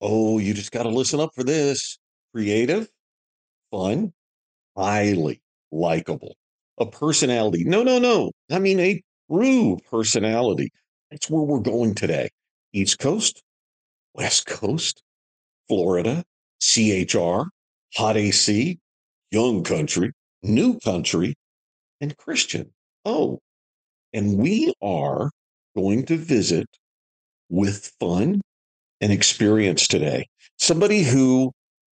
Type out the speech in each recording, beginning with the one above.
Oh, you just got to listen up for this. Creative, fun, highly likable. A personality. No, no, no. I mean, a true personality. That's where we're going today. East Coast, West Coast, Florida, CHR, Hot AC, Young Country, New Country, and Christian. Oh, and we are going to visit with fun and experience today. Somebody who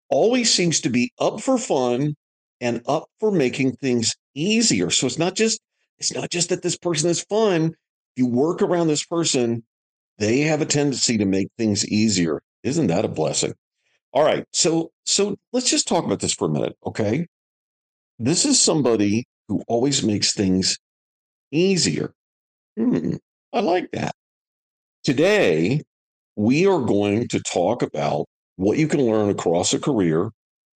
always seems to be up for fun and up for making things easier. So it's not just it's not just that this person is fun. If you work around this person, they have a tendency to make things easier. Isn't that a blessing? All right. So so let's just talk about this for a minute, okay? This is somebody who always makes things easier. Hmm, I like that. Today, we are going to talk about what you can learn across a career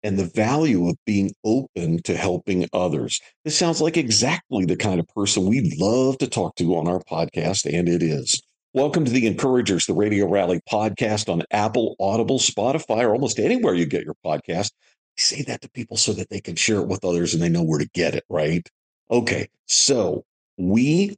and the value of being open to helping others. This sounds like exactly the kind of person we'd love to talk to on our podcast, and it is. Welcome to the Encouragers, the Radio Rally podcast on Apple, Audible, Spotify, or almost anywhere you get your podcast. I say that to people so that they can share it with others and they know where to get it, right? Okay, so we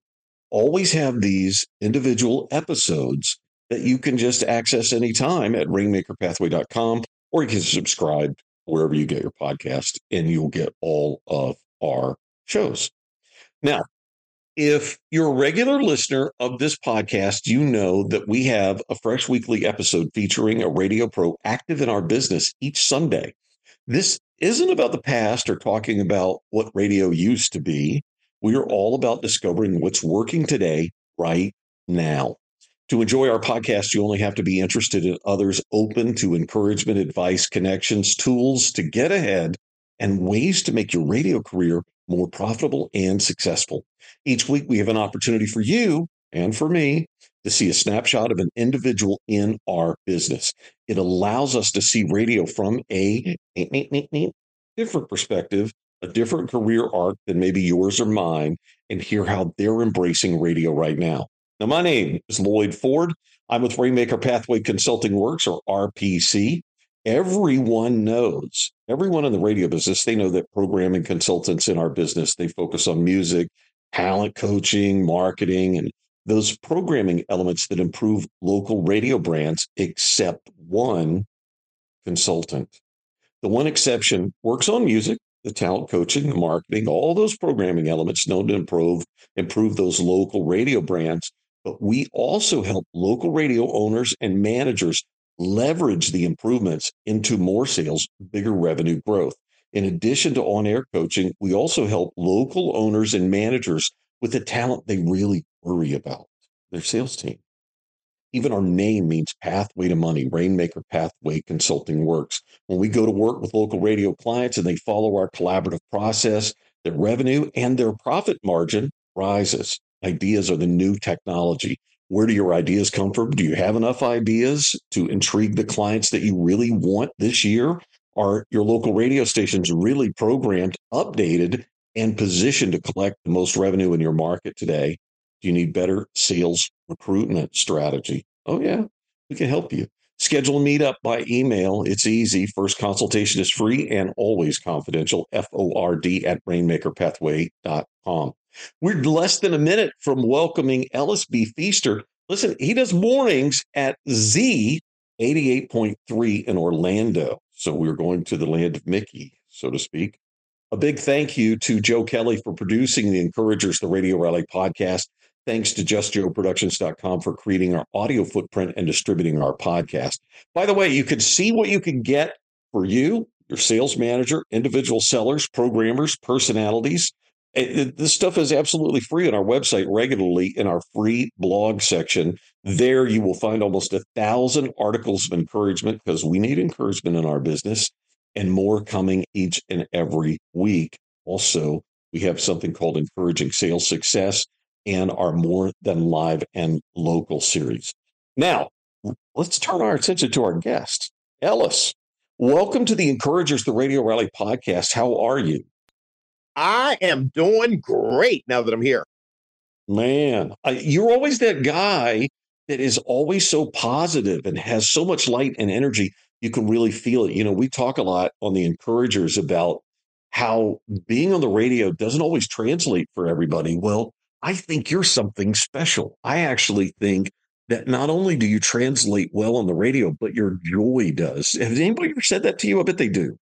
always have these individual episodes that you can just access anytime at rainmakerpathway.com or you can subscribe wherever you get your podcast and you'll get all of our shows. Now, if you're a regular listener of this podcast, you know that we have a fresh weekly episode featuring a radio pro active in our business each Sunday. This isn't about the past or talking about what radio used to be. We are all about discovering what's working today, right now. To enjoy our podcast, you only have to be interested in others, open to encouragement, advice, connections, tools to get ahead, and ways to make your radio career more profitable and successful. Each week, we have an opportunity for you and for me to see a snapshot of an individual in our business. It allows us to see radio from a different perspective, a different career arc than maybe yours or mine, and hear how they're embracing radio right now. Now, my name is Lloyd Ford. I'm with Rainmaker Pathway Consulting Works, or RPC. Everyone knows, everyone in the radio business, they know that programming consultants in our business, they focus on music, talent coaching, marketing, and those programming elements that improve local radio brands, except one consultant. The one exception works on music, the talent coaching, the marketing, all those programming elements known to improve improve those local radio brands but we also help local radio owners and managers leverage the improvements into more sales, bigger revenue growth. In addition to on air coaching, we also help local owners and managers with the talent they really worry about their sales team. Even our name means pathway to money. Rainmaker Pathway Consulting works. When we go to work with local radio clients and they follow our collaborative process, their revenue and their profit margin rises. Ideas are the new technology. Where do your ideas come from? Do you have enough ideas to intrigue the clients that you really want this year? Are your local radio stations really programmed, updated, and positioned to collect the most revenue in your market today? Do you need better sales recruitment strategy? Oh, yeah, we can help you. Schedule a meetup by email. It's easy. First consultation is free and always confidential. F O R D at rainmakerpathway.com. We're less than a minute from welcoming Ellis B. Feaster. Listen, he does mornings at Z 88.3 in Orlando. So we're going to the land of Mickey, so to speak. A big thank you to Joe Kelly for producing the Encouragers, the Radio Rally podcast. Thanks to justjoeproductions.com for creating our audio footprint and distributing our podcast. By the way, you can see what you can get for you, your sales manager, individual sellers, programmers, personalities this stuff is absolutely free on our website regularly in our free blog section. There you will find almost a thousand articles of encouragement because we need encouragement in our business and more coming each and every week. Also, we have something called Encouraging Sales Success and our More Than Live and Local series. Now, let's turn our attention to our guest, Ellis. Welcome to the Encouragers, the Radio Rally podcast. How are you? I am doing great now that I'm here. Man, you're always that guy that is always so positive and has so much light and energy. You can really feel it. You know, we talk a lot on the encouragers about how being on the radio doesn't always translate for everybody. Well, I think you're something special. I actually think that not only do you translate well on the radio, but your joy does. Has anybody ever said that to you? I bet they do.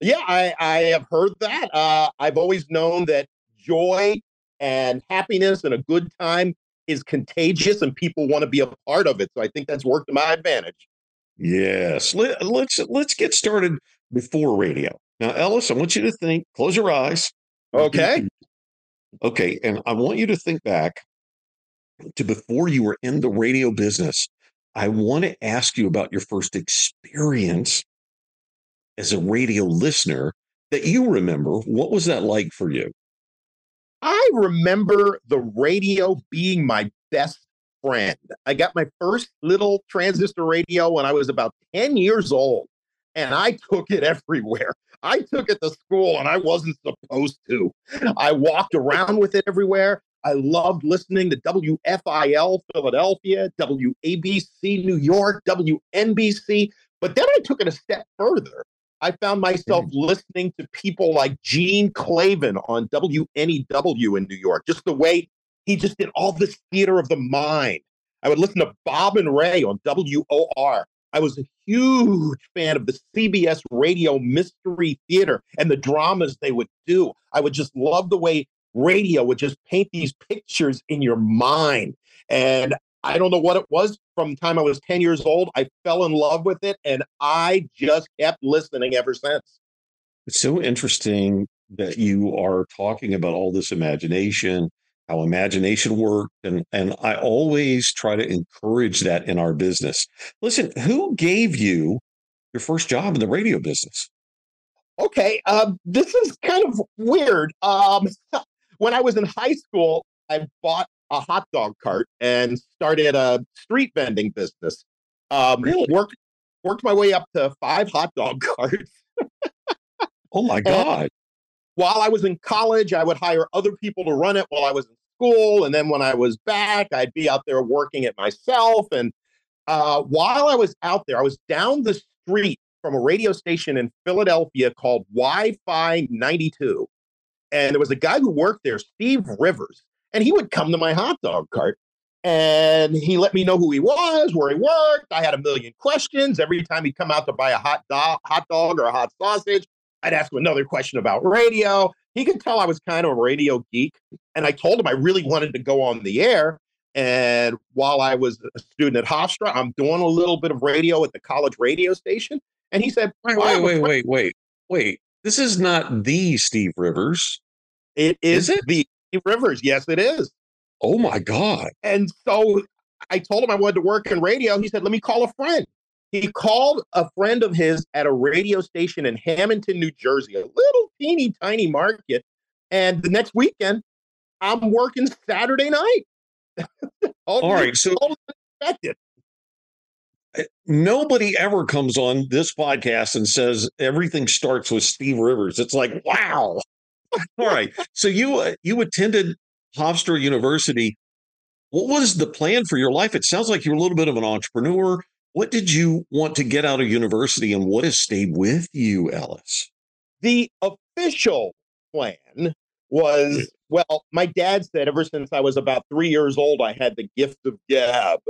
Yeah, I, I have heard that. Uh, I've always known that joy and happiness and a good time is contagious and people want to be a part of it. So I think that's worked to my advantage. Yes. Let, let's let's get started before radio. Now, Ellis, I want you to think, close your eyes. Okay. Okay. And I want you to think back to before you were in the radio business. I want to ask you about your first experience as a radio listener that you remember. What was that like for you? I remember the radio being my best friend. I got my first little transistor radio when I was about 10 years old, and I took it everywhere. I took it to school and I wasn't supposed to. I walked around with it everywhere. I loved listening to WFIL Philadelphia, WABC New York, WNBC. But then I took it a step further. I found myself mm. listening to people like Gene Klavan on WNEW in New York, just the way he just did all this theater of the mind. I would listen to Bob and Ray on WOR. I was a huge fan of the CBS radio mystery theater and the dramas they would do. I would just love the way radio would just paint these pictures in your mind. And I don't know what it was from the time I was 10 years old. I fell in love with it and I just kept listening ever since. It's so interesting that you are talking about all this imagination, how imagination works. And, and I always try to encourage that in our business. Listen, who gave you your first job in the radio business? Okay, um, this is kind of weird. Um, when I was in high school, I bought a hot dog cart and started a street vending business. Um, really? Worked worked my way up to five hot dog carts. oh my god! And while I was in college, I would hire other people to run it while I was in school, and then when I was back, I'd be out there working it myself. And uh, while I was out there, I was down the street from a radio station in Philadelphia called WIFI 92. And there was a guy who worked there, Steve Rivers and he would come to my hot dog cart and he let me know who he was, where he worked. I had a million questions. Every time he'd come out to buy a hot, do- hot dog or a hot sausage, I'd ask him another question about radio. He could tell I was kind of a radio geek. And I told him I really wanted to go on the air. And while I was a student at Hofstra, I'm doing a little bit of radio at the college radio station. And he said, Wait, wait, wait, wait, wait, wait. This is not the Steve Rivers. It is, is it? the Rivers. Yes, it is. Oh my God. And so I told him I wanted to work in radio. He said, let me call a friend. He called a friend of his at a radio station in Hamilton, New Jersey, a little teeny tiny market. And the next weekend, I'm working Saturday night. All right. So expected. Eh, nobody ever comes on this podcast and says everything starts with Steve Rivers. It's like, wow. All right. So you uh, you attended Hofstra University. What was the plan for your life? It sounds like you're a little bit of an entrepreneur. What did you want to get out of university, and what has stayed with you, Ellis? The official plan was well, my dad said ever since I was about three years old, I had the gift of gab.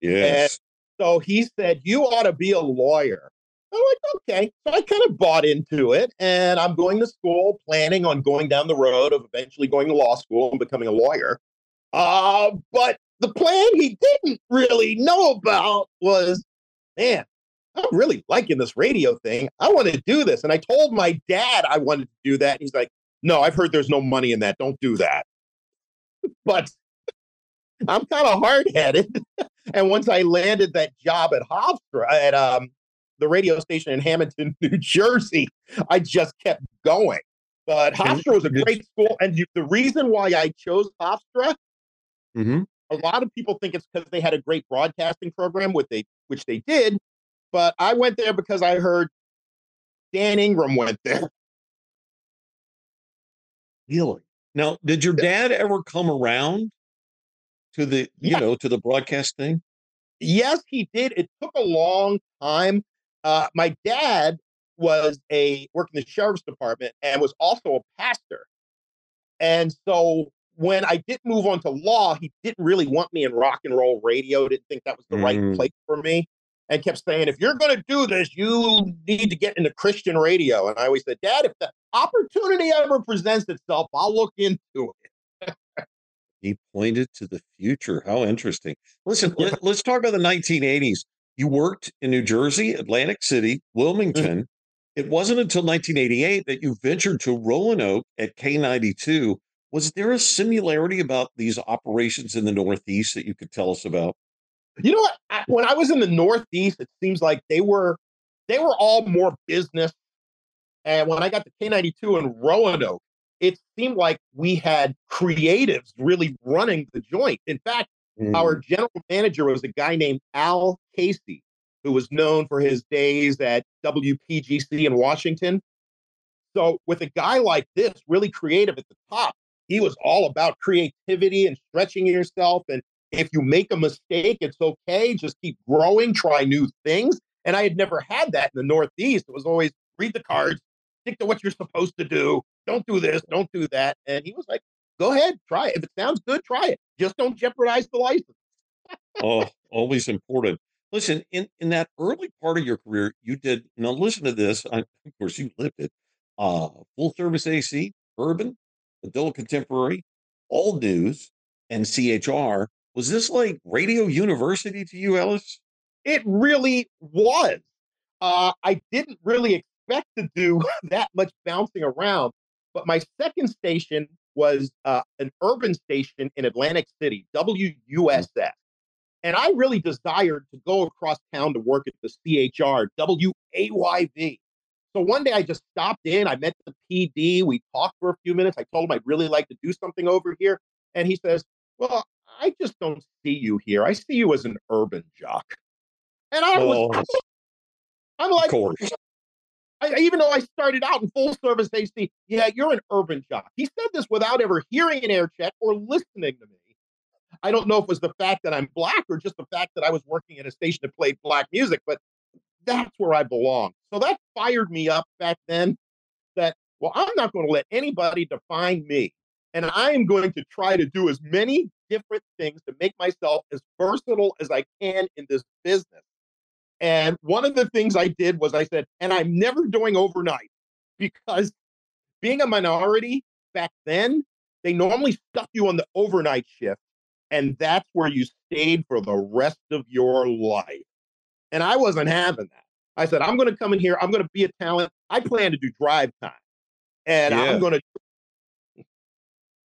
Yes. And so he said, You ought to be a lawyer. I'm like, okay. So I kind of bought into it. And I'm going to school, planning on going down the road of eventually going to law school and becoming a lawyer. Uh, but the plan he didn't really know about was, man, I'm really liking this radio thing. I want to do this. And I told my dad I wanted to do that. He's like, no, I've heard there's no money in that. Don't do that. but I'm kind of hard headed. and once I landed that job at Hofstra, at um, the radio station in Hamilton, New Jersey, I just kept going. But Hofstra was a great school, and the reason why I chose Hofstra, mm-hmm. a lot of people think it's because they had a great broadcasting program, which they which they did. But I went there because I heard Dan Ingram went there. Really? Now, did your dad ever come around to the you Yeah. know to the broadcast thing? Yes, he did. It took a long time. Uh, my dad was a worked in the sheriff's department and was also a pastor. And so when I did move on to law, he didn't really want me in rock and roll radio, didn't think that was the Mm. right place for me, and kept saying, if you're going to do this, you need to get into Christian radio. And I always said, Dad, if the opportunity ever presents itself, I'll look into it. He pointed to the future. How interesting. Listen, let, us talk about the 1980s. You worked in New Jersey, Atlantic City, mm-hmm. Wilmington. It wasn't until 1988 that you ventured to Roanoke at K92. Was there a similarity about these operations in the Northeast that you could tell us about? You know what? I, when I was in the Northeast, it seems like they were they were all more business. And when I got to K92 in Roanoke, it seemed like we had creatives really running the joint. In fact, our Mm. general manager was a guy named Al Casey, who was known for his days at WPGC in Washington. So, with a guy like this, really creative at the top, he was all about creativity and stretching yourself. And if you make a mistake, it's okay. Just keep growing, try new things. And I had never had that in the Northeast. It was always read the cards, stick to what you're supposed to do. Don't do this, don't do that. And he was like, go ahead, try it. If it sounds good, try it. Just don't jeopardize the license. oh, always important. Listen, in, in that early part of your career, you did, now listen to this. I, of course, you lived it. Uh, full service AC, urban, adult contemporary, all news, and CHR. Was this like radio university to you, Ellis? It really was. Uh, I didn't really expect to do that much bouncing around, but my second station was uh, an urban station in Atlantic City, WUSS. And I really desired to go across town to work at the CHR, WAYV. So one day I just stopped in. I met the PD. We talked for a few minutes. I told him I'd really like to do something over here. And he says, Well, I just don't see you here. I see you as an urban jock. And I was, Oh, I'm of like, course. I, even though I started out in full service AC, yeah, you're an urban jock. He said this without ever hearing an air check or listening to me. I don't know if it was the fact that I'm black or just the fact that I was working at a station that played black music, but that's where I belong. So that fired me up back then that, well, I'm not going to let anybody define me. And I am going to try to do as many different things to make myself as versatile as I can in this business. And one of the things I did was I said, and I'm never doing overnight because being a minority back then, they normally stuck you on the overnight shift. And that's where you stayed for the rest of your life. And I wasn't having that. I said, I'm going to come in here. I'm going to be a talent. I plan to do drive time. And Yeah. I'm going to,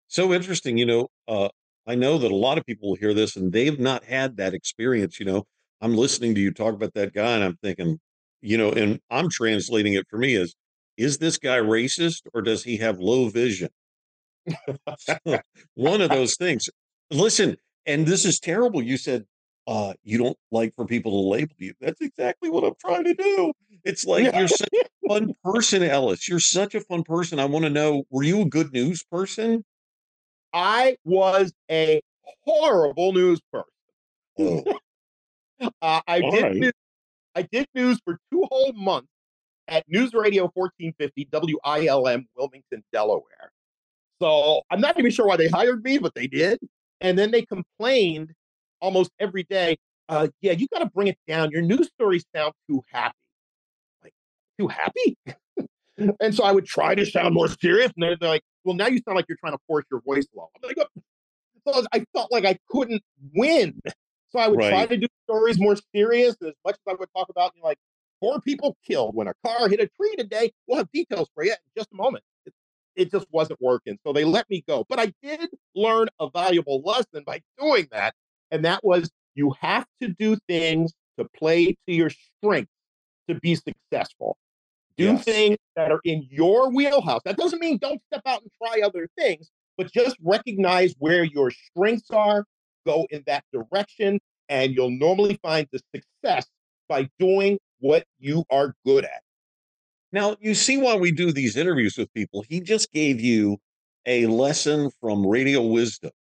So interesting. You know, uh, I know that a lot of people will hear this and they've not had that experience. You know, I'm listening to you talk about that guy and I'm thinking, you know, and I'm translating it for me as, is this guy racist or does he have low vision? One of those things. Listen, and this is terrible. You said uh, you don't like for people to label you. That's exactly what I'm trying to do. It's like Yeah. you're such a fun person, Ellis. You're such a fun person. I want to know, were you a good news person? I was a horrible news person. Oh, Uh, I All did right. news, I did news for two whole months at News Radio 1450 WILM Wilmington, Delaware. So I'm not even sure why they hired me, but they did. And then they complained almost every day. Uh, yeah, you got to bring it down. Your news stories sound too happy. Like too happy. and so I would try to sound more serious, and they're, they're like, "Well, now you sound like you're trying to force your voice low." I'm like, "What?" so I felt like I couldn't win. So I would try to do stories more serious. As much as I would talk about, you know, like four people killed when a car hit a tree today. We'll have details for you in just a moment. It, it just wasn't working. So they let me go. But I did learn a valuable lesson by doing that. And that was you have to do things to play to your strengths to be successful. Do Yes. things that are in your wheelhouse. That doesn't mean don't step out and try other things, but just recognize where your strengths are, go in that direction, and you'll normally find the success by doing what you are good at. Now, you see why we do these interviews with people. He just gave you a lesson from radio wisdom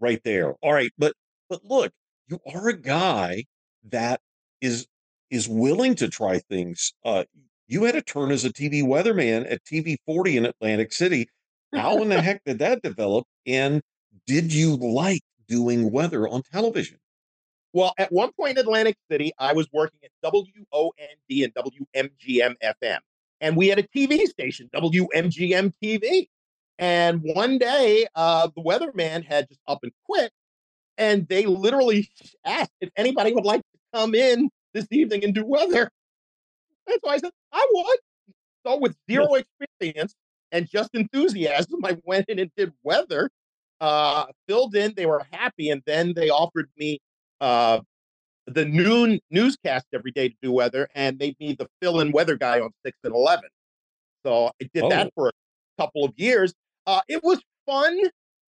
right there. All right. But But look, you are a guy that is is willing to try things. Uh, you had a turn as a TV weatherman at TV 40 in Atlantic City. How in the heck did that develop? And did you like doing weather on television? Well, at one point in Atlantic City, I was working at WOND and WMGM FM. And we had a TV station, WMGM TV. And one day, uh, the weatherman had just up and quit. And they literally asked if anybody would like to come in this evening and do weather. And so I said, I would. So with zero experience and just enthusiasm, I went in and did weather, uh, filled in. They were happy. And then they offered me uh, the noon newscast every day to do weather and they made me the fill-in weather guy on 6 and 11. So I did oh. that for a couple of years. Uh, it was fun,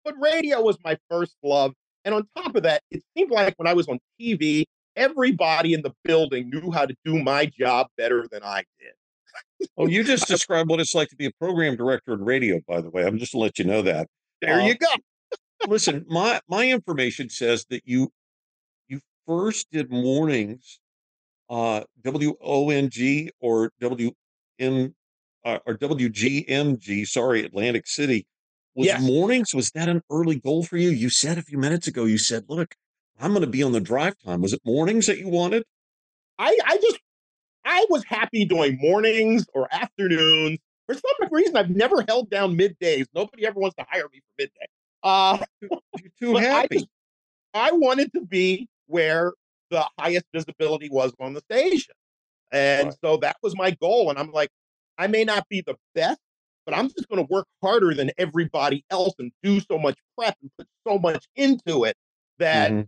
but radio was my first love. And on top of that, it seemed like when I was on TV, everybody in the building knew how to do my job better than I did. oh, you just described what it's like to be a program director in radio, by the way. I'm just to let you know that. There you go. Listen, my my information says that you you first did mornings, uh, W O N G or W M uh, or WGMG. Sorry, Atlantic City. Was yes. mornings? Was that an early goal for you? You said a few minutes ago. You said, "Look, I'm going to be on the drive time." Was it mornings that you wanted? I I just I was happy doing mornings or afternoons. For some reason, I've never held down middays. Nobody ever wants to hire me for midday. Uh, You're too happy. I, just, I wanted to be where the highest visibility was on the station. And right. so that was my goal. And I'm like, I may not be the best, but I'm just going to work harder than everybody else and do so much prep and put so much into it that mm-hmm.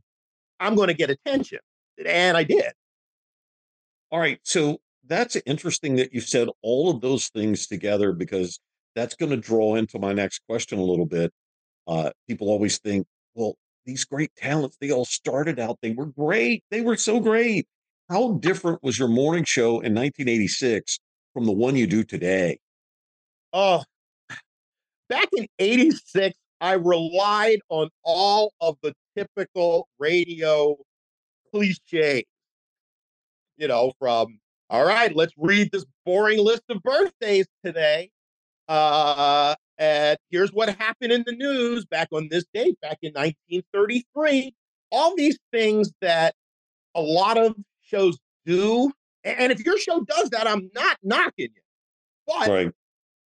I'm going to get attention. And I did. All right. So that's interesting that you said all of those things together because that's going to draw into my next question a little bit. Uh, people always think, well, these great talents, they all started out, they were great. They were so great. How different was your morning show in 1986 from the one you do today? Oh, back in 86, I relied on all of the typical radio cliches. You know, from, all right, let's read this boring list of birthdays today. Uh, and here's what happened in the news back on this date, back in 1933. All these things that a lot of shows do. And if your show does that, I'm not knocking you. But right.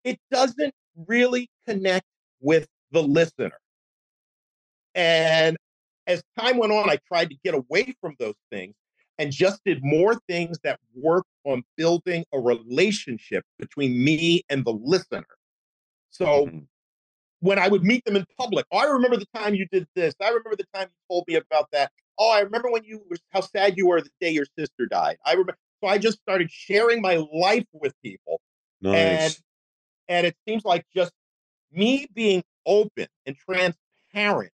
it doesn't really connect with the listener. And as time went on, I tried to get away from those things and just did more things that work on building a relationship between me and the listener. So mm-hmm. when I would meet them in public, oh, I remember the time you did this. I remember the time you told me about that. Oh, I remember when you were how sad you were the day your sister died. I remember. So I just started sharing my life with people, nice. and and it seems like just me being open and transparent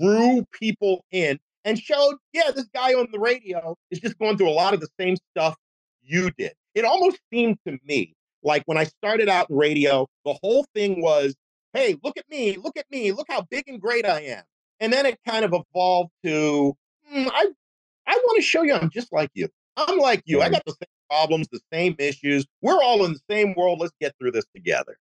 drew people in and showed, yeah, this guy on the radio is just going through a lot of the same stuff you did. It almost seemed to me like when I started out in radio, the whole thing was, hey, look at me, look at me, look how big and great I am. And then it kind of evolved to, mm, I, I want to show you I'm just like you. I'm like you. I got the same problems, the same issues. We're all in the same world. Let's get through this together.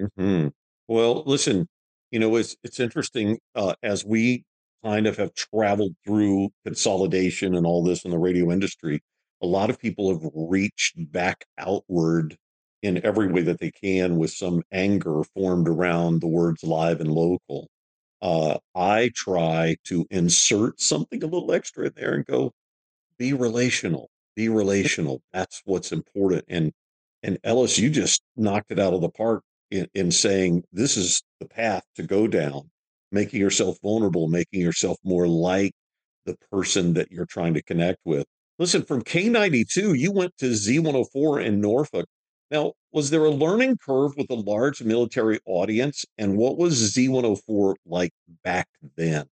Mm-hmm. Well, listen, you know, it's it's interesting uh, as we kind of have traveled through consolidation and all this in the radio industry. A lot of people have reached back outward in every way that they can with some anger formed around the words live and local. Uh, I try to insert something a little extra in there and go, be relational, be relational. That's what's important. And and Ellis, you just knocked it out of the park in, in saying this is the path to go down, making yourself vulnerable, making yourself more like the person that you're trying to connect with. Listen, from K92, you went to Z104 in Norfolk. Now, was there a learning curve with a large military audience? And what was Z104 like back then?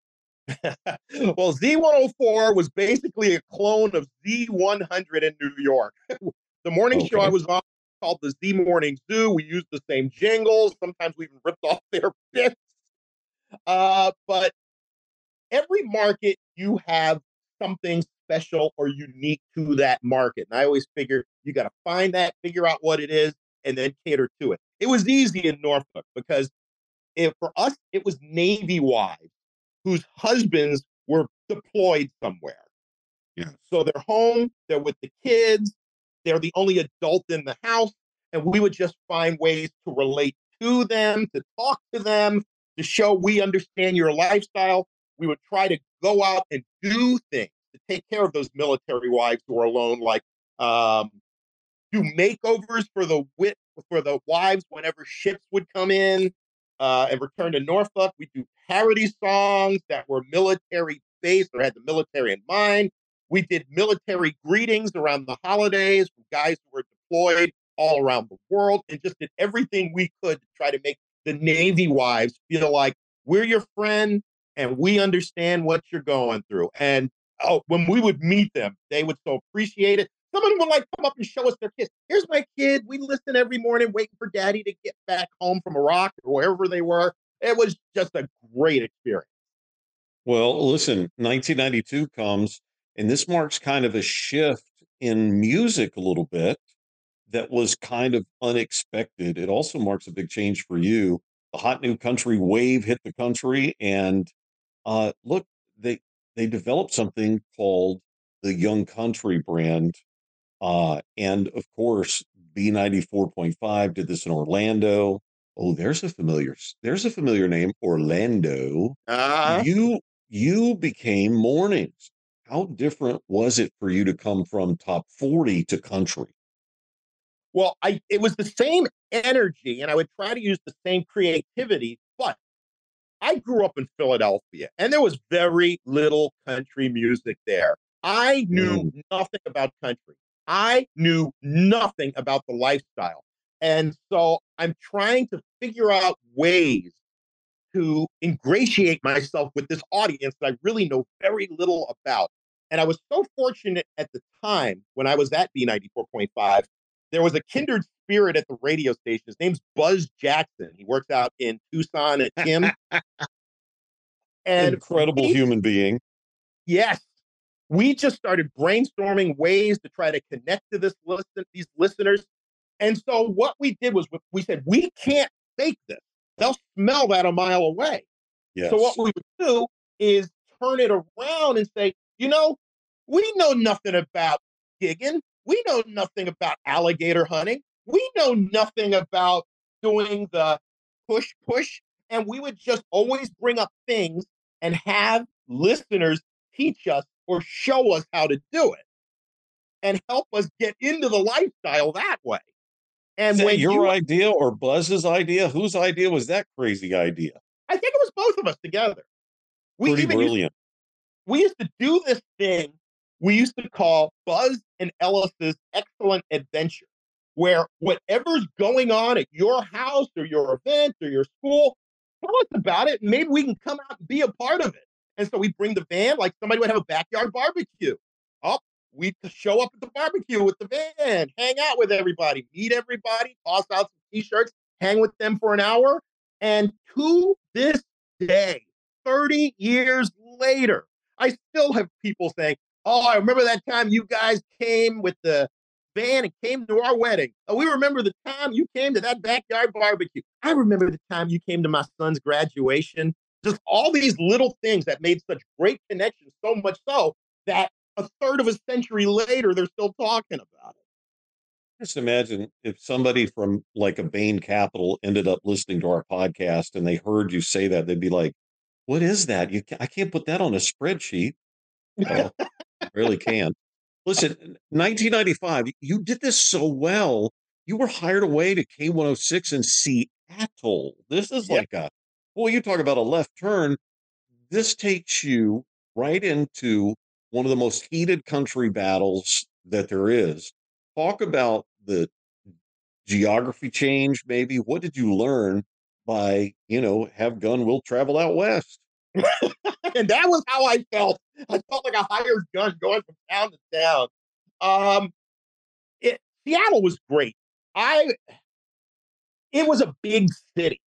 well, Z104 was basically a clone of Z100 in New York. the morning okay. show I was on called the Z Morning Zoo. We used the same jingles. Sometimes we even ripped off their bits. Uh, but every market you have something special or unique to that market. And I always figure you got to find that, figure out what it is, and then cater to it. It was easy in Norfolk because if for us it was Navy wives whose husbands were deployed somewhere. Yeah. So they're home, they're with the kids, they're the only adult in the house, and we would just find ways to relate to them, to talk to them, to show we understand your lifestyle. We would try to go out and do things to take care of those military wives who are alone, like um, do makeovers for the wit for the wives whenever ships would come in uh, and return to Norfolk. We do parody songs that were military based or had the military in mind. We did military greetings around the holidays for guys who were deployed all around the world and just did everything we could to try to make the Navy wives feel like we're your friend and we understand what you're going through. And oh, when we would meet them, they would so appreciate it. Some of them would like come up and show us their kids. Here's my kid. We listen every morning, waiting for daddy to get back home from Iraq or wherever they were. It was just a great experience. Well, listen, 1992 comes, and this marks kind of a shift in music a little bit that was kind of unexpected. It also marks a big change for you. The hot new country wave hit the country, and uh, look, they they developed something called the Young Country brand, uh, and of course, B94.5 did this in Orlando. Oh, there's a familiar there's a familiar name, Orlando. Uh, You you became mornings. How different was it for you to come from top 40 to country? well, I it was the same energy, and I would try to use the same creativity, I grew up in Philadelphia, and there was very little country music there. I knew Mm. nothing about country. I knew nothing about the lifestyle. And so I'm trying to figure out ways to ingratiate myself with this audience that I really know very little about. And I was so fortunate at the time when I was at B94.5, there was a kindred spirit at the radio station. His name's Buzz Jackson. He works out in Tucson at KIIM. And Incredible we- human being. Yes. We just started brainstorming ways to try to connect to this listen, these listeners. And so what we did was we- said, we can't fake this. They'll smell that a mile away. Yes. So what we would do is turn it around and say, you know, we know nothing about gigging. We know nothing about alligator hunting. We know nothing about doing the push push. And we would just always bring up things and have listeners teach us or show us how to do it and help us get into the lifestyle that way. And Is when your you, idea or Buzz's idea? Whose idea was that crazy idea? I think it was both of us together. We Pretty even used we used to do this thing we used to call Buzz and Ellis's Excellent Adventure, where whatever's going on at your house or your event or your school, tell us about it, maybe we can come out and be a part of it. And so we bring the van, like somebody would have a backyard barbecue. Oh, we show up at the barbecue with the van, hang out with everybody, meet everybody, toss out some t-shirts, hang with them for an hour. And to this day, 30 years later, I still have people saying, Oh, I remember that time you guys came with the van and came to our wedding. Oh, we remember the time you came to that backyard barbecue. I remember the time you came to my son's graduation. Just all these little things that made such great connections, so much so that a third of a century later, they're still talking about it. Just imagine if somebody from like a Bain Capital ended up listening to our podcast and they heard you say that, they'd be like, "What is that? You, I can't put that on a spreadsheet." Well, oh. Really can't. Listen, 1995, you did this so well. You were hired away to K106 in Seattle. This is Yep. like a well, You talk about a left turn. This takes you right into one of the most heated country battles that there is. Talk about the geography change, maybe. What did you learn by, you know, have gun will travel out west? and that was how I felt. I felt like a hired gun going from town to town. Um, it, Seattle was great. I, it was a big city,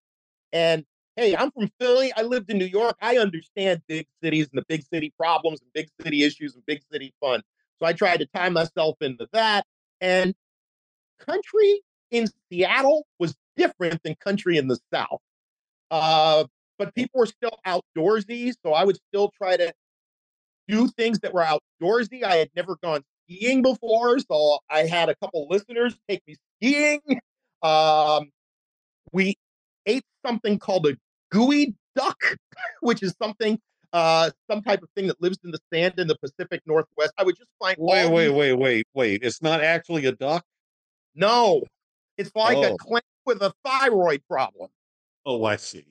and hey, I'm from Philly. I lived in New York. I understand big cities and the big city problems and big city issues and big city fun. So I tried to tie myself into that. And country in Seattle was different than country in the South. Uh, but people were still outdoorsy. So I would still try to do things that were outdoorsy. I had never gone skiing before. So I had a couple listeners take me skiing. Um, we ate something called a gooey duck, which is something, uh, some type of thing that lives in the sand in the Pacific Northwest. I would just find. Wait, wait, these- wait, wait, wait. It's not actually a duck. No, it's like Oh. a clam with a thyroid problem. Oh, I see.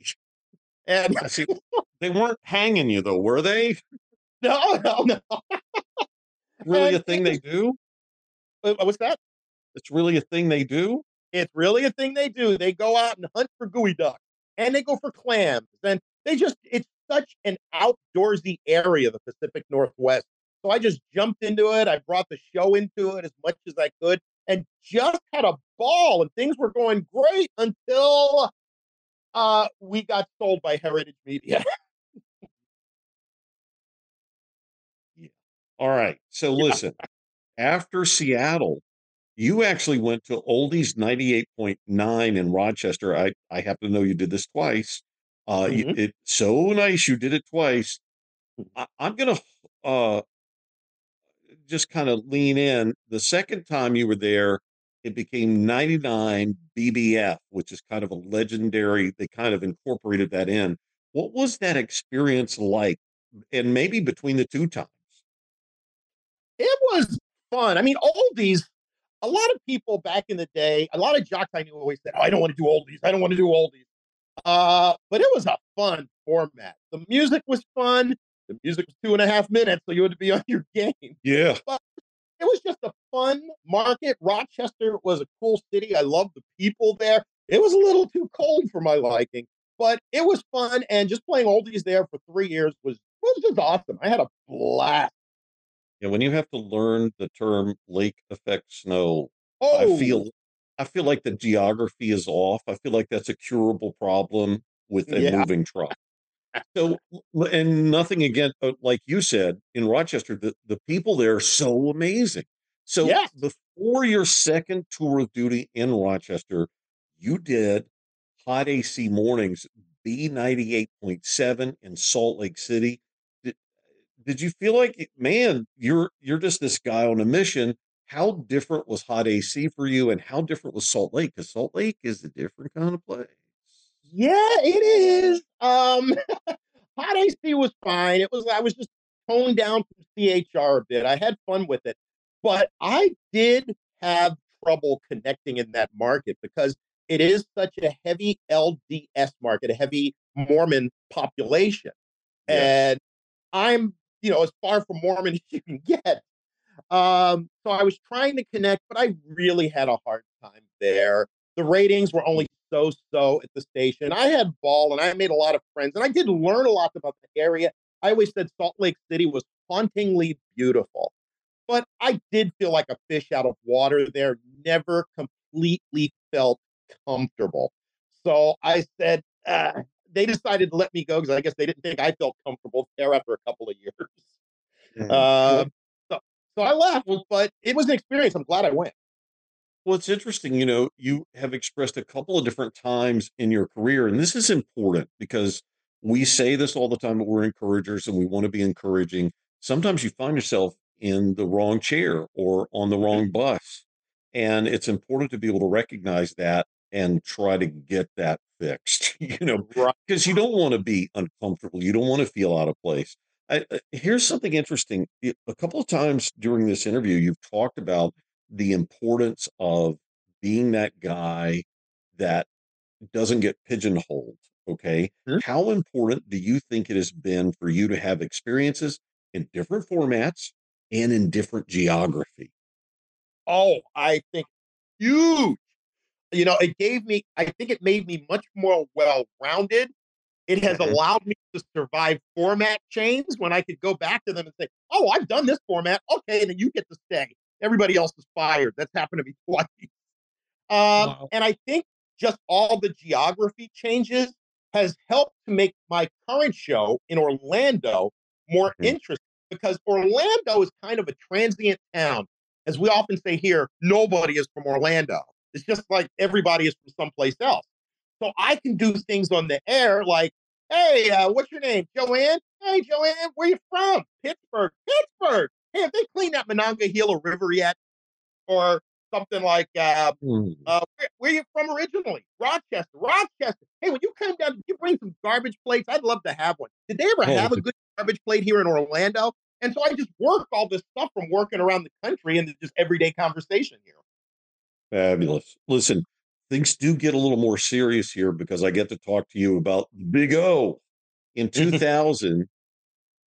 And see. they weren't hanging you though, were they? no, no, no. Really a thing they do? What's that? It's really a thing they do. It's really a thing they do. They go out and hunt for geoduck and they go for clams. And they just, it's such an outdoorsy area, the Pacific Northwest. So I just jumped into it. I brought the show into it as much as I could and just had a ball. And things were going great until uh, we got sold by Heritage Media. All right. So listen, after Seattle, you actually went to Oldies 98.9 in Rochester. I, I happen to know you did this twice. Uh, you- Mhm. it so nice you did it twice. I, I'm gonna uh just kind of lean in. The second time you were there, it became 99 BBF, which is kind of a legendary. They kind of incorporated that in. What was that experience like? And maybe between the two times. it was fun. I mean, oldies, a lot of people back in the day, a lot of jocks I knew always said, oh, I don't want to do oldies. I don't want to do oldies. Uh, but it was a fun format. The music was fun. The music was two and a half minutes, so you had to be on your game. Yeah. It was just a fun market. Rochester was a cool city. I loved the people there. It was a little too cold for my liking, but it was fun. And just playing oldies there for three years was was just awesome. I had a blast. Yeah, when you have to learn the term lake effect snow, Oh, I feel oh! I feel like the geography is off. I feel like that's a curable problem with a Yeah. moving truck. So, and nothing again, uh, like you said in Rochester, the, the people there are so amazing. So, before your second tour of duty in Rochester, you did Hot AC Mornings B98.7 in Salt Lake City. Did, did you feel like, man, you're you're just this guy on a mission? How different was Hot AC for you, and how different was Salt Lake? Because Salt Lake is a different kind of place. Yeah, it is. Um, Hot AC was fine. It was I was just toned down from CHR a bit. I had fun with it, but I did have trouble connecting in that market because it is such a heavy LDS market, a heavy Mormon population, Yes. and I'm you know as far from Mormon as you can get. Um, so I was trying to connect, but I really had a hard time there. The ratings were only so so at the station. I had ball and I made a lot of friends and I did learn a lot about the area. I always said Salt Lake City was hauntingly beautiful, but I did feel like a fish out of water there, never completely felt comfortable. So I said, uh, they decided to let me go because I guess they didn't think I felt comfortable there after a couple of years. Mhm. Uh, so, so I left, but it was an experience. I'm glad I went. Well, it's interesting, you know, you have expressed a couple of different times in your career, and this is important because we say this all the time, but we're encouragers and we want to be encouraging. Sometimes you find yourself in the wrong chair or on the mm-hmm. wrong bus. And it's important to be able to recognize that and try to get that fixed, you know, Right. because you don't want to be uncomfortable. You don't want to feel out of place. I, I- here's something interesting. A couple of times during this interview, you've talked about the importance of being that guy that doesn't get pigeonholed. Okay. How important do you think it has been for you to have experiences in different formats and in different geography? Oh, I think huge. You know, it gave me, I think it made me much more well rounded. It has Mhm. allowed me to survive format chains when I could go back to them and say, oh, I've done this format. Okay, then you get to stay. Everybody else is fired. That's happened to me twice. Um, Wow. And I think just all the geography changes has helped to make my current show in Orlando more mm-hmm. interesting because Orlando is kind of a transient town. As we often say here, nobody is from Orlando. It's just like everybody is from someplace else. So I can do things on the air like, hey, uh, what's your name? Joanne? Hey, Joanne, where you from? Pittsburgh. Pittsburgh. Hey, have they cleaned that Monongahela River yet? Or something like, uh, mm. uh, where, where, are you from originally? Rochester. Rochester. Hey, when you come down, did you bring some garbage plates? I'd love to have one. Did they ever oh, have a good garbage plate here in Orlando? And so I just work all this stuff from working around the country and just everyday conversation here. Fabulous. Listen, things do get a little more serious here because I get to talk to you about Big O. In 2000,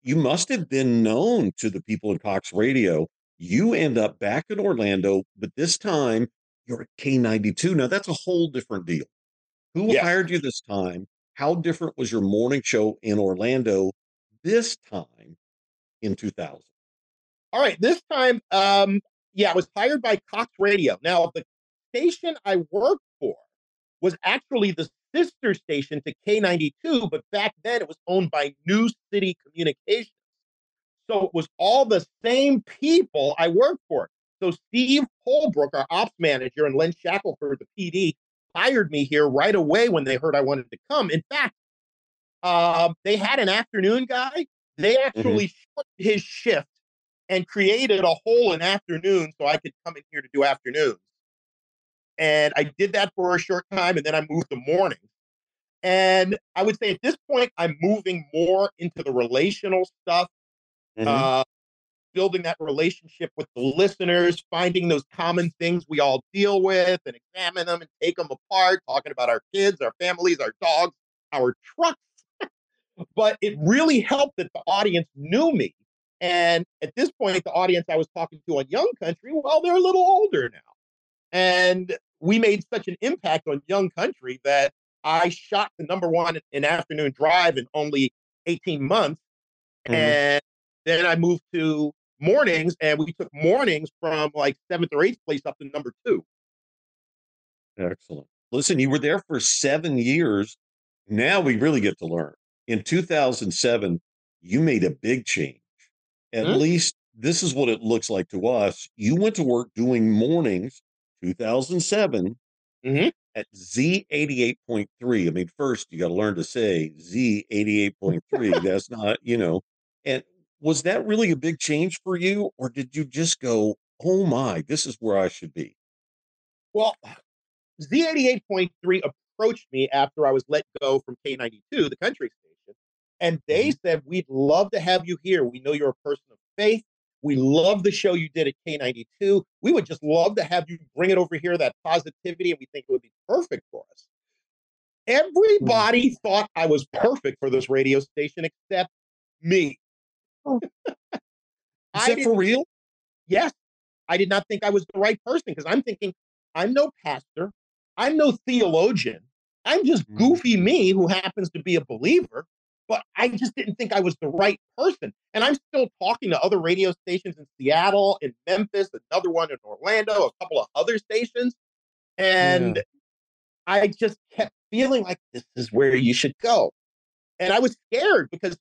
you must have been known to the people in Cox Radio. You end up back in Orlando, but this time you're at K92. Now, that's a whole different deal. Who yes. hired you this time? How different was your morning show in Orlando this time in 2000? All right, this time, um, yeah, I was hired by Cox Radio. Now, the station I worked for was actually the sister station to K92, but back then it was owned by New City Communications. So it was all the same people I worked for. So Steve Holbrook, our ops manager, and Len Shackelford, the PD, hired me here right away when they heard I wanted to come. In fact, um, they had an afternoon guy. They mm-hmm. actually mm-hmm. his shift and created a whole an afternoon so I could come in here to do afternoons. And I did that for a short time, and then I moved to morning. And I would say at this point, I'm moving more into the relational stuff, mm-hmm. uh, building that relationship with the listeners, finding those common things we all deal with and examine them and take them apart, talking about our kids, our families, our dogs, our trucks. but it really helped that the audience knew me. And at this point, the audience I was talking to on Young Country, well, they're a little older now. And we made such an impact on Young Country that I shot the number one in afternoon drive in only 18 months. Mm-hmm. And then I moved to mornings and we took mornings from like seventh or eighth place up to number two. Excellent. Listen, you were there for seven years. Now we really get to learn. In 2007, you made a big change. At mm-hmm. least this is what it looks like to us. You went to work doing mornings 2007 mm-hmm. at Z88.3. I mean, first you got to learn to say Z88.3. That's not, you know. And was that really a big change for you? Or did you just go, oh my, this is where I should be? Well, Z88.3 approached me after I was let go from K92, the country station, and they mm-hmm. said, We'd love to have you here. We know you're a person of faith. We love the show you did at K92. We would just love to have you bring it over here, that positivity, and we think it would be perfect for us. Hmm. Everybody mm. thought I was perfect for this radio station except me. Oh. Is that for real? Yes. I did not think I was the right person because I'm thinking I'm no pastor, I'm no theologian, I'm just mm. goofy me who happens to be a believer but I just didn't think I was the right person. And I'm still talking to other radio stations in Seattle, in Memphis, another one in Orlando, a couple of other stations. And yeah. I just kept feeling like this is where you should go. And I was scared because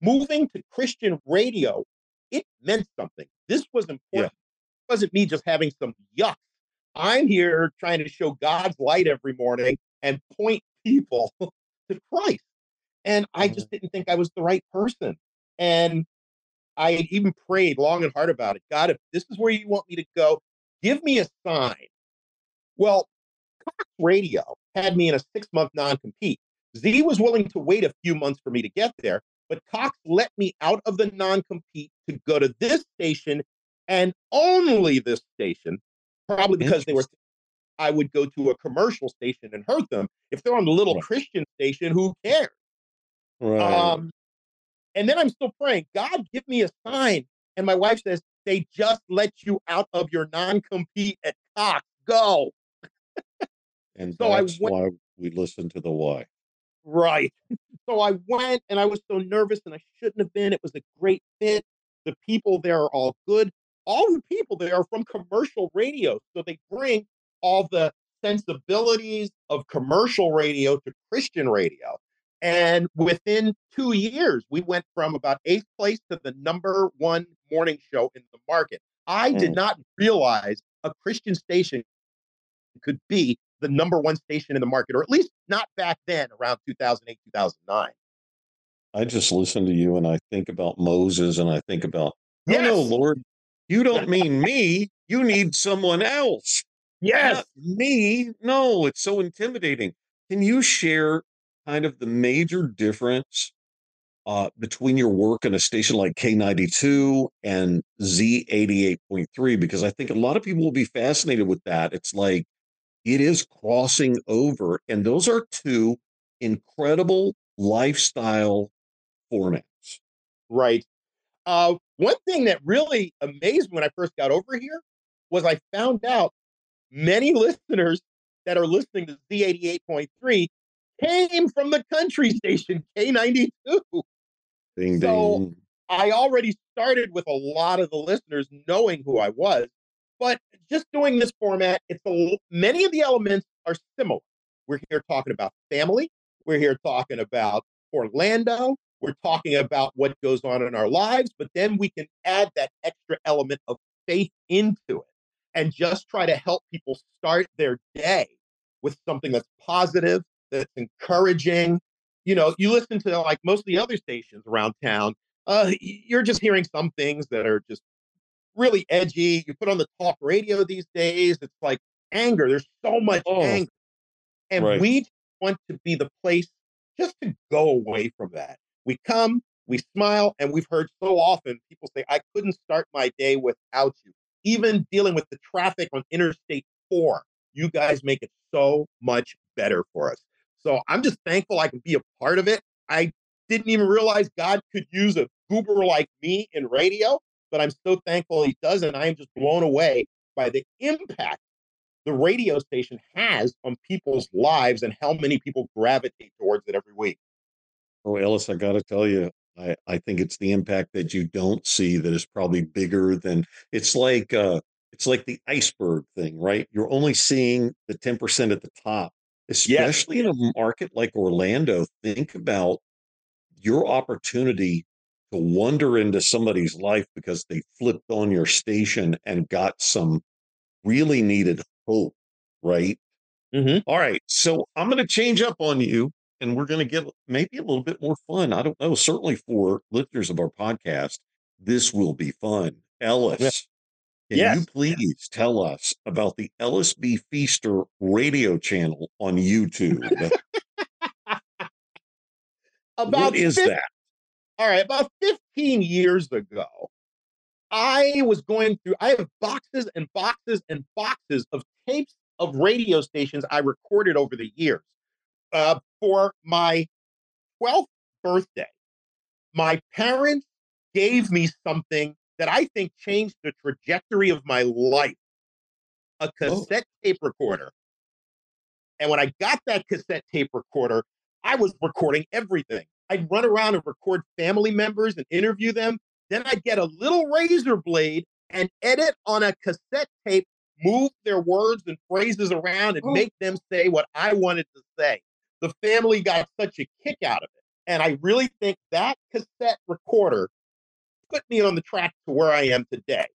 moving to Christian radio, it meant something. This was important. Yeah. It wasn't me just having some yuck. I'm here trying to show God's light every morning and point people to Christ. And I mm-hmm. just didn't think I was the right person. And I even prayed long and hard about it. God, if this is where you want me to go, give me a sign. Well, Cox Radio had me in a six month non compete. Z was willing to wait a few months for me to get there, but Cox let me out of the non compete to go to this station and only this station, probably because they were. I would go to a commercial station and hurt them. If they're on the little. Christian station, who cares? Right. Um, and then I'm still praying, God, give me a sign. And my wife says, they just let you out of your non compete at Cox. Go. and so that's I went, why we listen to the why. Right. So I went and I was so nervous and I shouldn't have been. It was a great fit. The people there are all good. All the people there are from commercial radio. So they bring all the sensibilities of commercial radio to Christian radio. And within two years, we went from about eighth place to the number one morning show in the market. I did Mm. not realize a Christian station could be the number one station in the market, or at least not back then, around 2008, 2009. I just listen to you and I think about Moses and I think about, no, no, Lord, you don't mean me. You need someone else. Yes. Not me. No, it's so intimidating. Can you share kind of the major difference uh, between your work in a station like K92 and Z88.3? Because I think a lot of people will be fascinated with that. It's like it is crossing over, and those are two incredible lifestyle formats. Right. Uh, one thing that really amazed me when I first got over here was I found out many listeners that are listening to Z88.3 came from the country station K92. Ding, So- ding. I already started with a lot of the listeners knowing who I was, but just doing this format, it's a, many of the elements are similar. We're here talking about family. We're here talking about Orlando. We're talking about what goes on in our lives, but then we can add that extra element of faith into it and just try to help people start their day with something that's positive, that's encouraging. You know, you listen to like most of the other stations around town, uh, you're just hearing some things that are just really edgy. You put on the talk radio these days, it's like anger. There's so much Oh, anger. And right. we want to be the place just to go away from that. We come, we smile, and we've heard so often people say, I couldn't start my day without you. Even dealing with the traffic on Interstate 4, you guys make it so much better for us. So I'm just thankful I can be a part of it. I didn't even realize God could use a goober like me in radio, but I'm so thankful he does. And I am just blown away by the impact the radio station has on people's lives and how many people gravitate towards it every week. Oh, Ellis, I got to tell you, I, I think it's the impact that you don't see that is probably bigger than it's like uh it's like the iceberg thing, right? You're only seeing the 10% at the top, especially in a market like Orlando. Think about your opportunity to wander into somebody's life because they flipped on your station and got some really needed hope, right? Mm-hmm. All right. So I'm going to change up on you and we're going to get maybe a little bit more fun. I don't know. Certainly for listeners of our podcast, this will be fun. Ellis, can Yes. you please tell us about the Ellis B. Feaster radio channel on YouTube? About what is fif- that? All right, about 15 years ago, I was going through, I have boxes and boxes and boxes of tapes of radio stations I recorded over the years. Uh, for my 12th birthday, my parents gave me something that I think changed the trajectory of my life a Oh. cassette tape recorder. And when I got that cassette tape recorder, I was recording everything. I'd run around and record family members and interview them. Then I'd get a little razor blade and edit on a cassette tape, move their words and phrases around and Oh. make them say what I wanted to say. The family got such a kick out of it. And I really think that cassette recorder put me on the track to where I am today.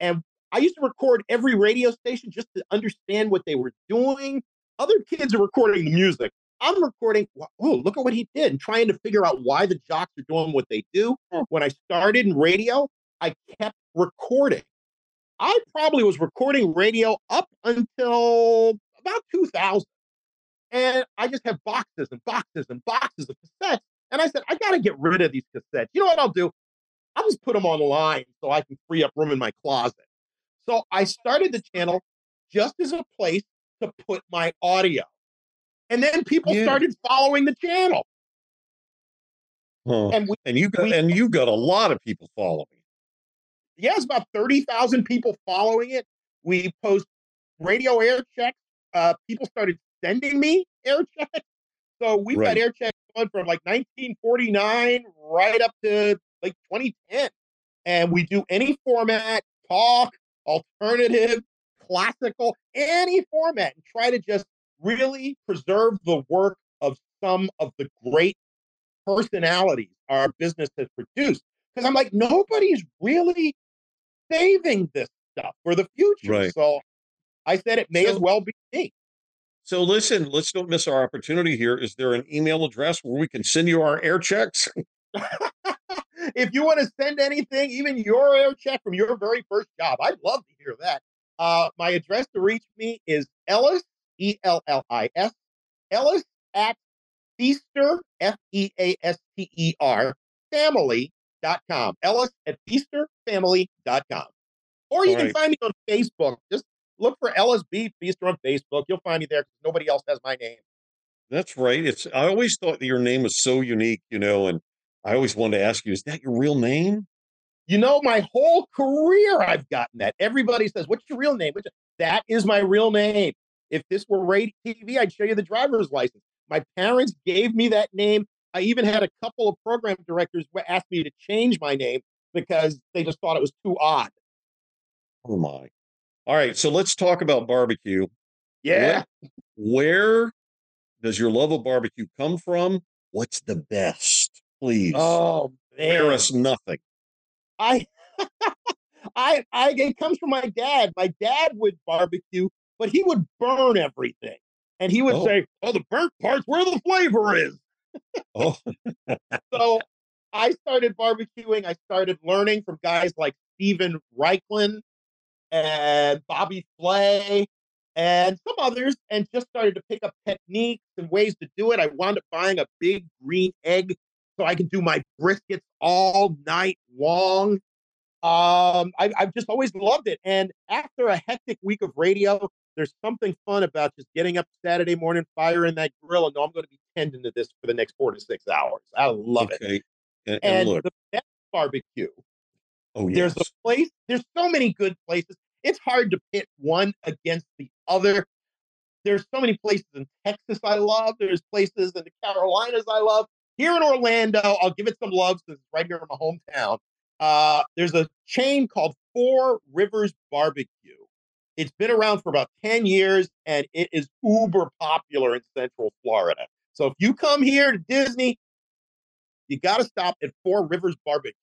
And I used to record every radio station just to understand what they were doing. Other kids are recording the music. I'm recording, oh, look at what he did, and trying to figure out why the jocks are doing what they do. When I started in radio, I kept recording. I probably was recording radio up until about 2000. And I just have boxes and boxes and boxes of cassettes. And I said, I got to get rid of these cassettes. You know what I'll do? I'll just put them online so I can free up room in my closet. So I started the channel just as a place to put my audio. And then people Yeah. started following the channel. Huh. And we, And you got we- and you got a lot of people following. yeah, it's about 30,000 people following it. We post radio air checks. Uh, people started sending me air checks. So we've Right. got air checks going from like 1949 right up to like 2010. And we do any format, talk, alternative, classical, any format, and try to just really preserve the work of some of the great personalities our business has produced. Because I'm like, nobody's really saving this stuff for the future. Right. So I said it may So- as well be me. So listen, let's don't miss our opportunity here. Is there an email address where we can send you our air checks? if you want to send anything, even your air check from your very first job, I'd love to hear that. Uh, my address to reach me is Ellis, E L L I S, Ellis at Feaster, F E A S T E R, family.com. Ellis at feasterfamily.com. Or you All can right. find me on Facebook. Just look for Ellis B. Feaster on Facebook. You'll find me there 'cause nobody else has my name. That's right. It's I always thought that your name was so unique, you know, and I always wanted to ask you, is that your real name? You know, my whole career I've gotten that. Everybody says, What's your real name? What's your-" That is my real name. If this were radio TV, I'd show you the driver's license. My parents gave me that name. I even had a couple of program directors ask me to change my name because they just thought it was too odd. Oh my. All right, so let's talk about barbecue. Yeah. Where does your love of barbecue come from? What's the best? Please. Oh man. us nothing. I I I it comes from my dad. My dad would barbecue, but he would burn everything. And he would Oh. say, Oh, the burnt part's where the flavor is. Oh, so I started barbecuing. I started learning from guys like Steven Raichlen and Bobby Flay and some others, and just started to pick up techniques and ways to do it. I wound up buying a big green egg so I can do my briskets all night long. Um, I, I've just always loved it. And after a hectic week of radio, there's something fun about just getting up Saturday morning, firing that grill, and know I'm going to be tending to this for the next four to six hours. I love it. okay. And, and And the best barbecue, oh yes. there's a place, there's so many good places. It's hard to pit one against the other. There's so many places in Texas I love. There's places in the Carolinas I love. Here in Orlando, I'll give it some love since it's right here in my hometown. Uh, there's a chain called Four Rivers Barbecue. It's been around for about 10 years and it is uber popular in Central Florida. So if you come here to Disney, you got to stop at Four Rivers Barbecue.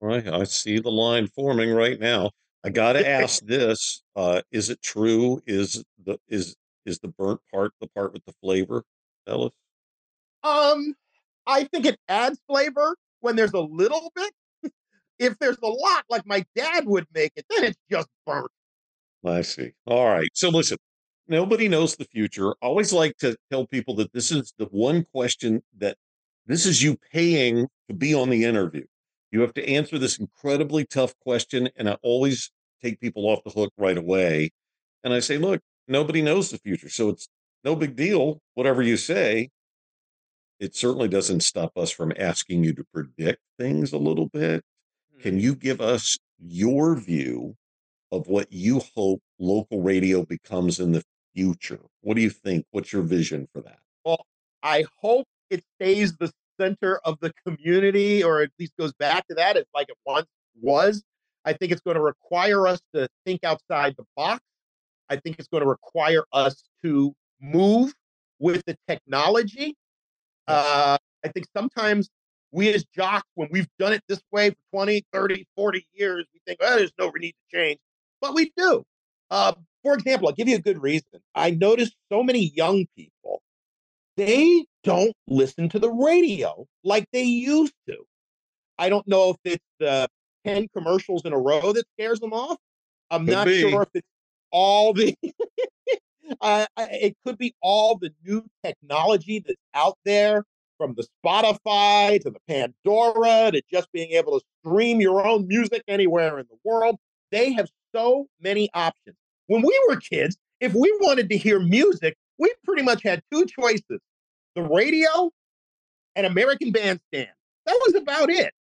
Right, I see the line forming right now. I got to ask this: uh, Is it true? Is the is is the burnt part the part with the flavor, Ellis? Um, I think it adds flavor when there's a little bit. if there's a lot, like my dad would make it, then it's just burnt. I see. All right. So listen, nobody knows the future. I always like to tell people that this is the one question that this is you paying to be on the interview. You have to answer this incredibly tough question. And I always take people off the hook right away. And I say, look, nobody knows the future. So it's no big deal. Whatever you say, it certainly doesn't stop us from asking you to predict things a little bit. Can hmm. you give us your view of what you hope local radio becomes in the future? What do you think? What's your vision for that? Well, I hope it stays the center of the community, or at least goes back to that. It's like it once was. I think it's going to require us to think outside the box. I think it's going to require us to move with the technology. Uh, I think sometimes we as jocks, when we've done it this way for 20, 30, 40 years, we think, oh, there's no need to change. But we do. Uh, for example, I'll give you a good reason. I noticed so many young people, they don't listen to the radio like they used to. I don't know if it's the 10 commercials in a row that scares them off. I'm Could not be. sure if it's all the uh, it could be all the new technology that's out there from the Spotify to the Pandora to just being able to stream your own music anywhere in the world. They have so many options. When we were kids, if we wanted to hear music, we pretty much had two choices the radio and American Bandstand. That was about it.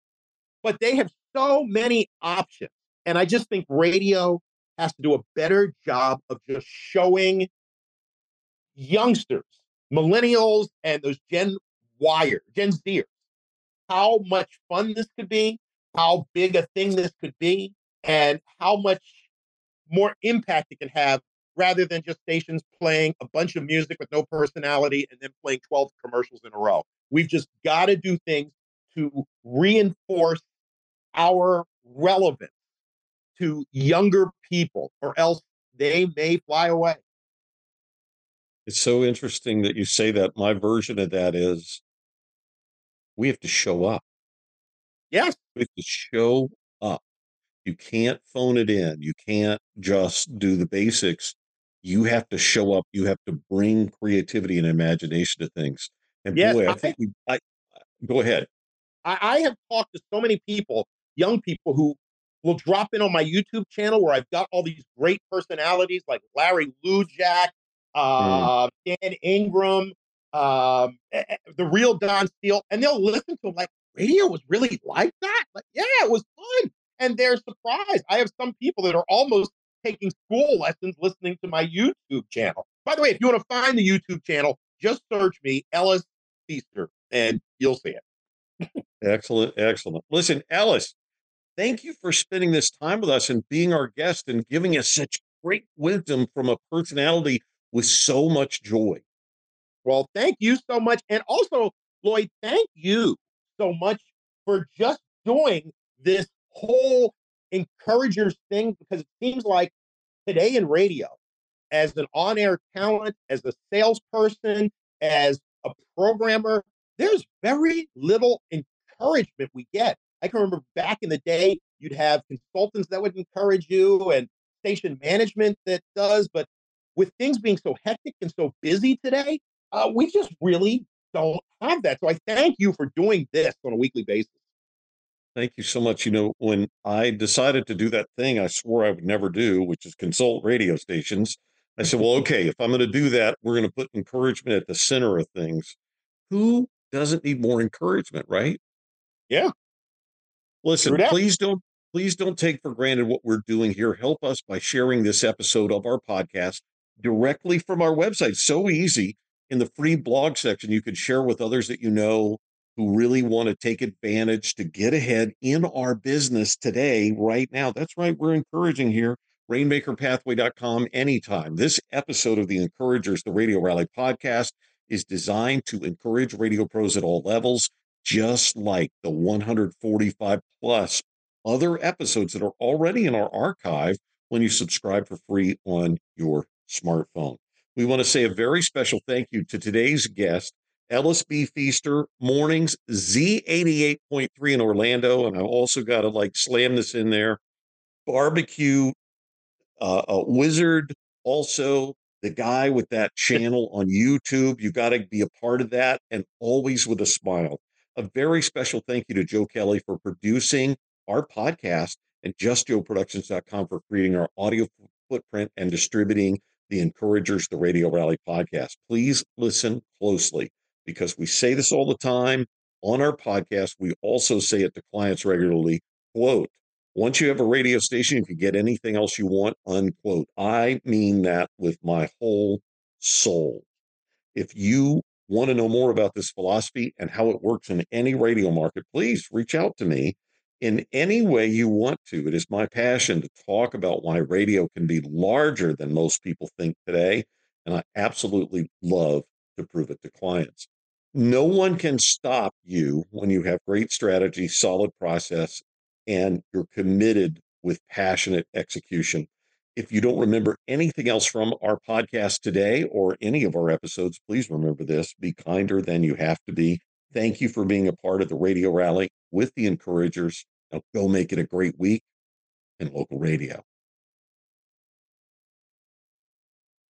But they have so many options. And I just think radio has to do a better job of just showing youngsters, millennials, and those Gen Y-ers, Gen Zers, how much fun this could be, how big a thing this could be, and how much more impact it can have rather than just stations playing a bunch of music with no personality and then playing 12 commercials in a row. We've just got to do things to reinforce our relevance to younger people, or else they may fly away. It's so interesting that you say that. My version of that is we have to show up. Yes. We have to show up. You can't phone it in. You can't just do the basics. You have to show up. You have to bring creativity and imagination to things. And yes, boy, I, I think we, I, go ahead. I, I have talked to so many people, young people who will drop in on my YouTube channel where I've got all these great personalities like Larry Lujack, uh, mm. Dan Ingram, um, the real Don Steele, and they'll listen to them like radio was really like that. Like, yeah, it was fun, and they're surprised. I have some people that are almost taking school lessons listening to my YouTube channel. By the way, if you want to find the YouTube channel, just search me Ellis Feaster, and you'll see it. excellent, excellent. Listen, Ellis, thank you for spending this time with us and being our guest and giving us such great wisdom from a personality with so much joy. Well, thank you so much. And also, Lloyd, thank you so much for just doing this whole encouragers thing because it seems like today in radio, as an on air talent, as a salesperson, as a programmer, there's very little encouragement we get. I can remember back in the day, you'd have consultants that would encourage you and station management that does. But with things being so hectic and so busy today, uh, we just really don't have that. So I thank you for doing this on a weekly basis. Thank you so much. You know, when I decided to do that thing I swore I would never do, which is consult radio stations, I said, well, okay, if I'm going to do that, we're going to put encouragement at the center of things. Who doesn't need more encouragement, right? Yeah. Listen, please don't please don't take for granted what we're doing here. Help us by sharing this episode of our podcast directly from our website. So easy in the free blog section, you can share with others that you know who really want to take advantage to get ahead in our business today, right now. That's right, we're encouraging here. Rainmakerpathway.com anytime. This episode of the Encouragers, the Radio Rally podcast, is designed to encourage radio pros at all levels, just like the 145 plus other episodes that are already in our archive when you subscribe for free on your smartphone. We want to say a very special thank you to today's guest, Ellis B. Feaster, Mornings Z88.3 in Orlando. And I also got to like slam this in there barbecue uh, a wizard, also the guy with that channel on YouTube. You got to be a part of that and always with a smile. A very special thank you to Joe Kelly for producing our podcast and justjoeproductions.com for creating our audio footprint and distributing the Encouragers, the Radio Rally podcast. Please listen closely because we say this all the time on our podcast. We also say it to clients regularly. Quote, once you have a radio station, you can get anything else you want, unquote. I mean that with my whole soul. If you want to know more about this philosophy and how it works in any radio market, please reach out to me in any way you want to. It is my passion to talk about why radio can be larger than most people think today. And I absolutely love to prove it to clients. No one can stop you when you have great strategy, solid process, and you're committed with passionate execution. If you don't remember anything else from our podcast today or any of our episodes, please remember this be kinder than you have to be. Thank you for being a part of the radio rally with the encouragers. Now go make it a great week in local radio.